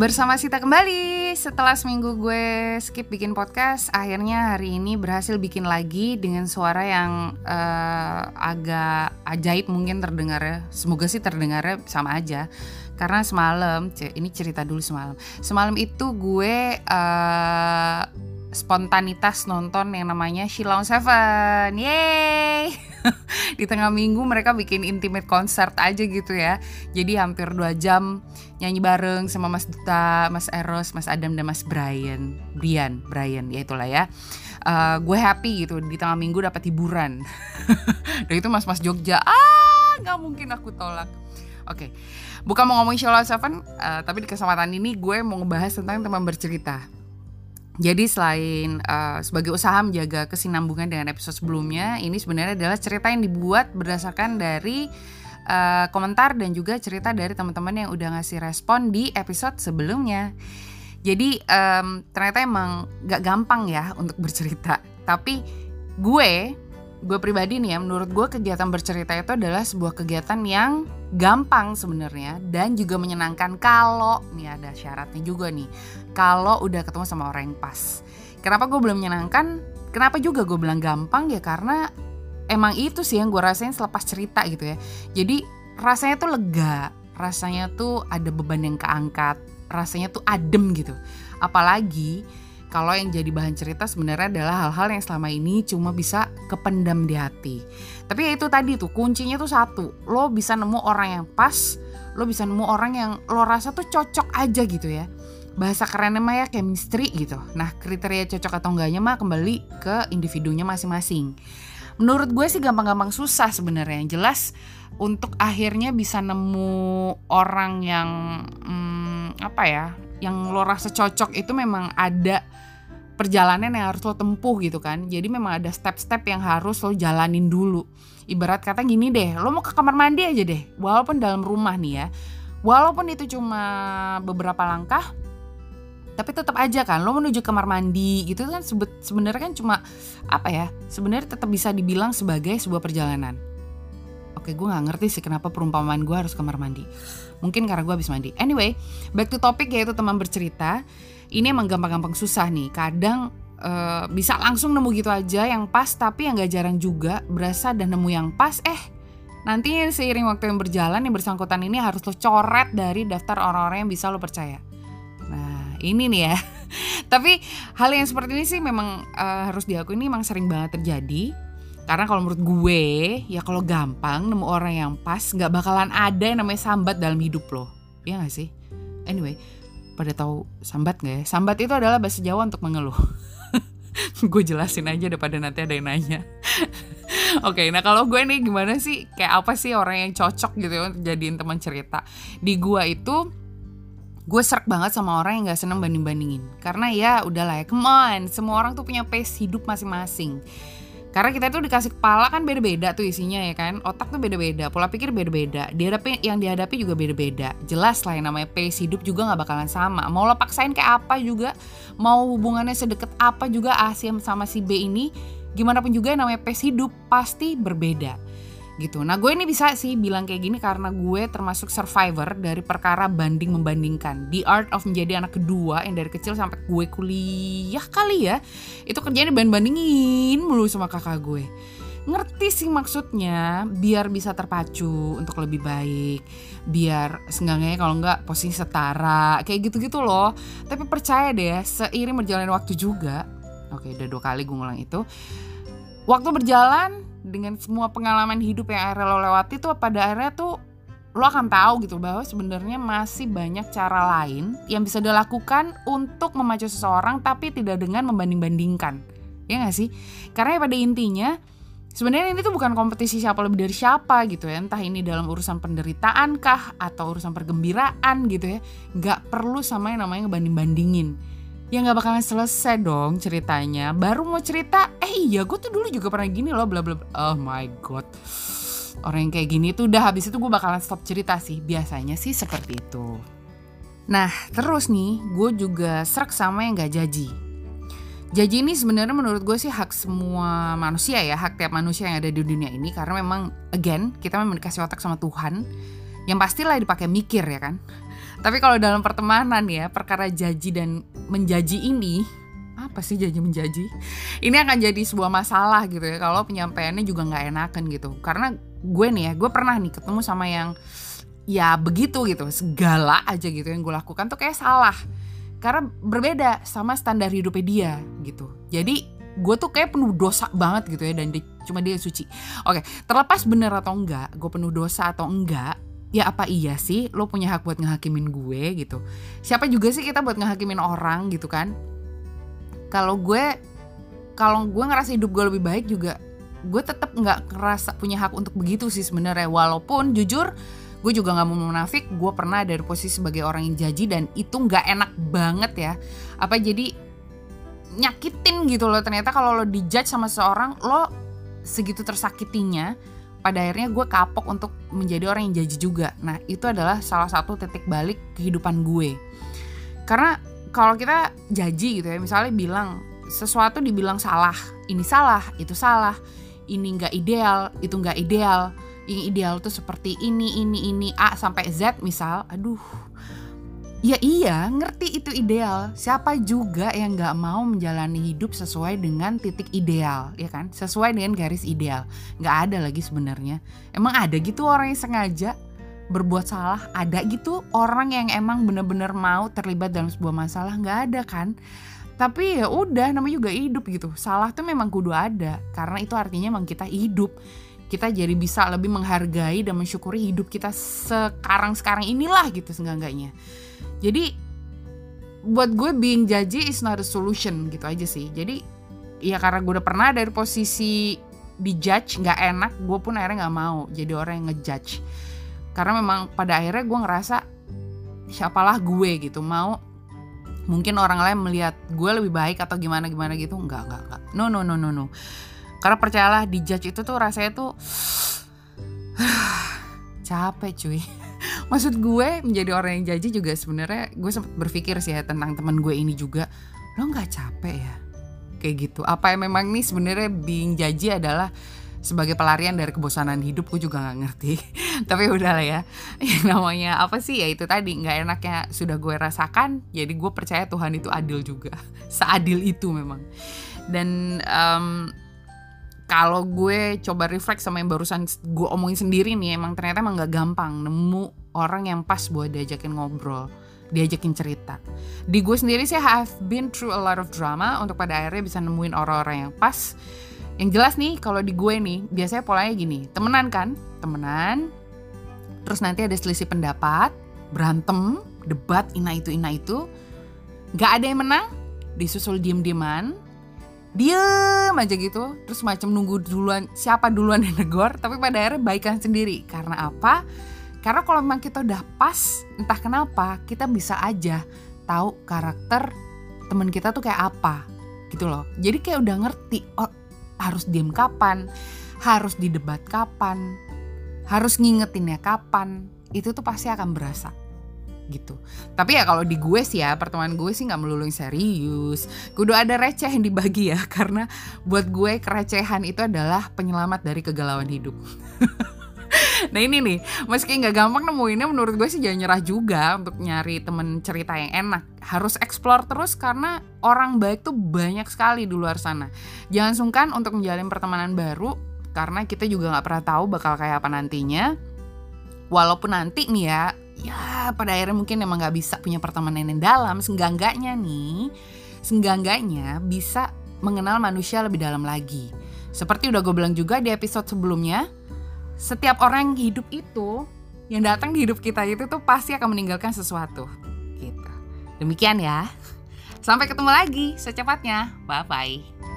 Bersama Sita kembali. Setelah seminggu gue skip bikin podcast Akhirnya hari ini berhasil bikin lagi Dengan suara yang uh, agak ajaib mungkin terdengar ya. Semoga sih terdengarnya sama aja. Karena semalam, ini cerita dulu semalam. Semalam itu gue uh, spontanitas nonton yang namanya Shilong Seven Yeay! Di tengah minggu mereka bikin intimate concert aja gitu ya. Jadi hampir dua jam nyanyi bareng sama Mas Duta, Mas Eros, Mas Adam dan Mas Brian. Brian, Brian ya itulah ya. Uh, gue happy gitu di tengah minggu dapat hiburan. Dan itu mas-mas Jogja. Ah nggak mungkin aku tolak. Oke okay. bukan mau ngomongin Shilong Seven uh, tapi di kesempatan ini gue mau ngebahas tentang teman bercerita jadi selain uh, sebagai usaha menjaga kesinambungan dengan episode sebelumnya, ini sebenarnya adalah cerita yang dibuat berdasarkan dari uh, komentar dan juga cerita dari teman-teman yang udah ngasih respon di episode sebelumnya. Jadi um, ternyata emang gak gampang ya untuk bercerita. Tapi gue gue pribadi nih ya menurut gue kegiatan bercerita itu adalah sebuah kegiatan yang gampang sebenarnya dan juga menyenangkan kalau nih ada syaratnya juga nih kalau udah ketemu sama orang yang pas. Kenapa gue belum menyenangkan? Kenapa juga gue bilang gampang? Ya karena emang itu sih yang gue rasain selepas cerita gitu ya. Jadi rasanya tuh lega rasanya tuh ada beban yang keangkat rasanya tuh adem gitu. Apalagi kalau yang jadi bahan cerita sebenarnya adalah hal-hal yang selama ini cuma bisa kependam di hati. Tapi ya itu tadi tuh kuncinya tuh satu, lo bisa nemu orang yang pas, lo bisa nemu orang yang lo rasa tuh cocok aja gitu ya. Bahasa kerennya mah ya chemistry gitu. Nah kriteria cocok atau enggaknya mah kembali ke individunya masing-masing. Menurut gue sih gampang-gampang susah sebenarnya. Yang jelas untuk akhirnya bisa nemu orang yang hmm, apa ya, yang lo rasa cocok itu memang ada perjalanan yang harus lo tempuh gitu kan. Jadi memang ada step-step yang harus lo jalanin dulu. Ibarat kata gini deh lo mau ke kamar mandi aja deh walaupun dalam rumah nih ya. Walaupun itu cuma beberapa langkah tapi tetap aja kan lo menuju kamar mandi gitu kan sebenarnya kan cuma apa ya sebenarnya tetap bisa dibilang sebagai sebuah perjalanan oke gue nggak ngerti sih kenapa perumpamaan gue harus kamar mandi. Mungkin karena gue habis mandi. Anyway back to topic yaitu teman bercerita. Ini emang gampang-gampang susah nih. Kadang uh, bisa langsung nemu gitu aja yang pas tapi yang gak jarang juga berasa dan nemu yang pas. Eh nanti seiring waktu yang berjalan yang bersangkutan ini harus lo coret dari daftar orang-orang yang bisa lo percaya. Nah ini nih ya. Tapi hal yang seperti ini sih memang uh, harus diakui ini memang sering banget terjadi karena kalau menurut gue ya kalau gampang nemu orang yang pas nggak bakalan ada yang namanya sambat dalam hidup lo ya gak sih anyway pada tahu sambat gak ya? Sambat itu adalah bahasa Jawa untuk mengeluh. gue jelasin aja daripada nanti ada yang nanya. Oke, okay, nah kalau gue nih gimana sih? Kayak apa sih orang yang cocok gitu ya untuk jadiin teman cerita? Di gue itu gue serak banget sama orang yang gak seneng banding-bandingin. Karena ya udahlah ya, come on, semua orang tuh punya pace hidup masing-masing karena kita tuh dikasih kepala kan beda-beda tuh isinya ya kan. Otak tuh beda-beda, pola pikir beda-beda. Dihadapi yang dihadapi juga beda-beda. Jelas lah yang namanya pace hidup juga nggak bakalan sama. Mau lo paksain kayak apa juga, mau hubungannya sedekat apa juga A sama si B ini, gimana pun juga yang namanya pace hidup pasti berbeda gitu. Nah gue ini bisa sih bilang kayak gini karena gue termasuk survivor dari perkara banding membandingkan. The art of menjadi anak kedua yang dari kecil sampai gue kuliah kali ya, itu kerjanya banding-bandingin mulu sama kakak gue. Ngerti sih maksudnya, biar bisa terpacu untuk lebih baik, biar seenggaknya kalau nggak posisi setara, kayak gitu-gitu loh. Tapi percaya deh, seiring berjalannya waktu juga, oke udah dua kali gue ngulang itu, waktu berjalan dengan semua pengalaman hidup yang akhirnya lo lewati tuh pada akhirnya tuh lo akan tahu gitu bahwa sebenarnya masih banyak cara lain yang bisa dilakukan untuk memacu seseorang tapi tidak dengan membanding-bandingkan. Ya gak sih? Karena ya pada intinya sebenarnya ini tuh bukan kompetisi siapa lebih dari siapa gitu ya. Entah ini dalam urusan penderitaan kah atau urusan pergembiraan gitu ya. Nggak perlu sama yang namanya ngebanding-bandingin ya nggak bakalan selesai dong ceritanya. Baru mau cerita eh iya gue tuh dulu juga pernah gini loh bla bla oh my god. Orang yang kayak gini tuh udah habis itu gue bakalan stop cerita sih. Biasanya sih seperti itu. Nah terus nih gue juga serak sama yang gak jaji. Jaji ini sebenarnya menurut gue sih hak semua manusia ya, hak tiap manusia yang ada di dunia ini. Karena memang again kita memang dikasih otak sama Tuhan. Yang pastilah dipakai mikir ya kan Tapi kalau dalam pertemanan ya, perkara jaji dan menjaji ini apa sih jaji menjaji? Ini akan jadi sebuah masalah gitu ya kalau penyampaiannya juga nggak enakan gitu. Karena gue nih ya, gue pernah nih ketemu sama yang ya begitu gitu, segala aja gitu yang gue lakukan tuh kayak salah. Karena berbeda sama standar hidupnya dia gitu. Jadi gue tuh kayak penuh dosa banget gitu ya dan dia, cuma dia suci. Oke, terlepas bener atau enggak, gue penuh dosa atau enggak, ya apa iya sih? Lo punya hak buat ngehakimin gue gitu. Siapa juga sih kita buat ngehakimin orang gitu kan? Kalau gue kalau gue ngerasa hidup gue lebih baik juga gue tetap nggak ngerasa punya hak untuk begitu sih sebenarnya. Walaupun jujur gue juga nggak mau munafik gue pernah dari posisi sebagai orang yang jaji dan itu nggak enak banget ya. Apa jadi nyakitin gitu loh. Ternyata kalau lo dijudge sama seorang lo segitu tersakitinya pada akhirnya gue kapok untuk menjadi orang yang jaji juga. Nah itu adalah salah satu titik balik kehidupan gue. Karena kalau kita jaji gitu ya, misalnya bilang sesuatu dibilang salah, ini salah, itu salah, ini nggak ideal, itu nggak ideal, yang ideal tuh seperti ini, ini, ini, A sampai Z misal, aduh Ya iya, ngerti itu ideal. Siapa juga yang gak mau menjalani hidup sesuai dengan titik ideal, ya kan? Sesuai dengan garis ideal. Gak ada lagi sebenarnya. Emang ada gitu orang yang sengaja berbuat salah? Ada gitu orang yang emang bener-bener mau terlibat dalam sebuah masalah? Gak ada kan? Tapi ya udah, namanya juga hidup gitu. Salah tuh memang kudu ada, karena itu artinya memang kita hidup kita jadi bisa lebih menghargai dan mensyukuri hidup kita sekarang-sekarang inilah gitu seenggak-enggaknya. Jadi buat gue being judgy is not a solution gitu aja sih. Jadi ya karena gue udah pernah dari posisi di judge nggak enak, gue pun akhirnya nggak mau jadi orang yang ngejudge. Karena memang pada akhirnya gue ngerasa siapalah gue gitu mau mungkin orang lain melihat gue lebih baik atau gimana gimana gitu nggak nggak nggak no no no no no karena percayalah di judge itu tuh rasanya tuh capek cuy maksud gue menjadi orang yang jaji juga sebenarnya gue sempat berpikir sih ya tentang teman gue ini juga lo nggak capek ya? Kayak gitu. Apa yang memang nih sebenarnya being jaji adalah sebagai pelarian dari kebosanan hidup gue juga nggak ngerti. Tapi udah lah ya. Yang namanya apa sih? Ya itu tadi nggak enaknya sudah gue rasakan jadi gue percaya Tuhan itu adil juga. Seadil itu memang. Dan um, kalau gue coba reflect sama yang barusan gue omongin sendiri nih emang ternyata emang gak gampang nemu orang yang pas buat diajakin ngobrol diajakin cerita. Di gue sendiri sih have been through a lot of drama untuk pada akhirnya bisa nemuin orang-orang yang pas. Yang jelas nih kalau di gue nih biasanya polanya gini temenan kan? Temenan terus nanti ada selisih pendapat berantem debat ina itu ina itu. Gak ada yang menang disusul diem-dieman diem aja gitu terus macam nunggu duluan siapa duluan yang negor tapi pada akhirnya baikan sendiri. Karena apa? Karena kalau memang kita udah pas entah kenapa kita bisa aja tahu karakter teman kita tuh kayak apa gitu loh. Jadi kayak udah ngerti oh harus diem kapan harus didebat kapan harus ngingetinnya kapan itu tuh pasti akan berasa gitu. Tapi ya kalau di gue sih ya pertemuan gue sih nggak melulu yang serius. Kudu ada receh yang dibagi ya karena buat gue kerecehan itu adalah penyelamat dari kegalauan hidup. nah ini nih, meski nggak gampang nemuinnya menurut gue sih jangan nyerah juga untuk nyari temen cerita yang enak. Harus explore terus karena orang baik tuh banyak sekali di luar sana. Jangan sungkan untuk menjalin pertemanan baru karena kita juga nggak pernah tahu bakal kayak apa nantinya. Walaupun nanti nih ya pada akhirnya mungkin emang nggak bisa punya pertemanan yang dalam. Senggangganya nih senggangganya bisa mengenal manusia lebih dalam lagi. Seperti udah gue bilang juga di episode sebelumnya setiap orang yang hidup itu yang datang di hidup kita itu tuh pasti akan meninggalkan sesuatu gitu. Demikian ya. Sampai ketemu lagi secepatnya. Bye bye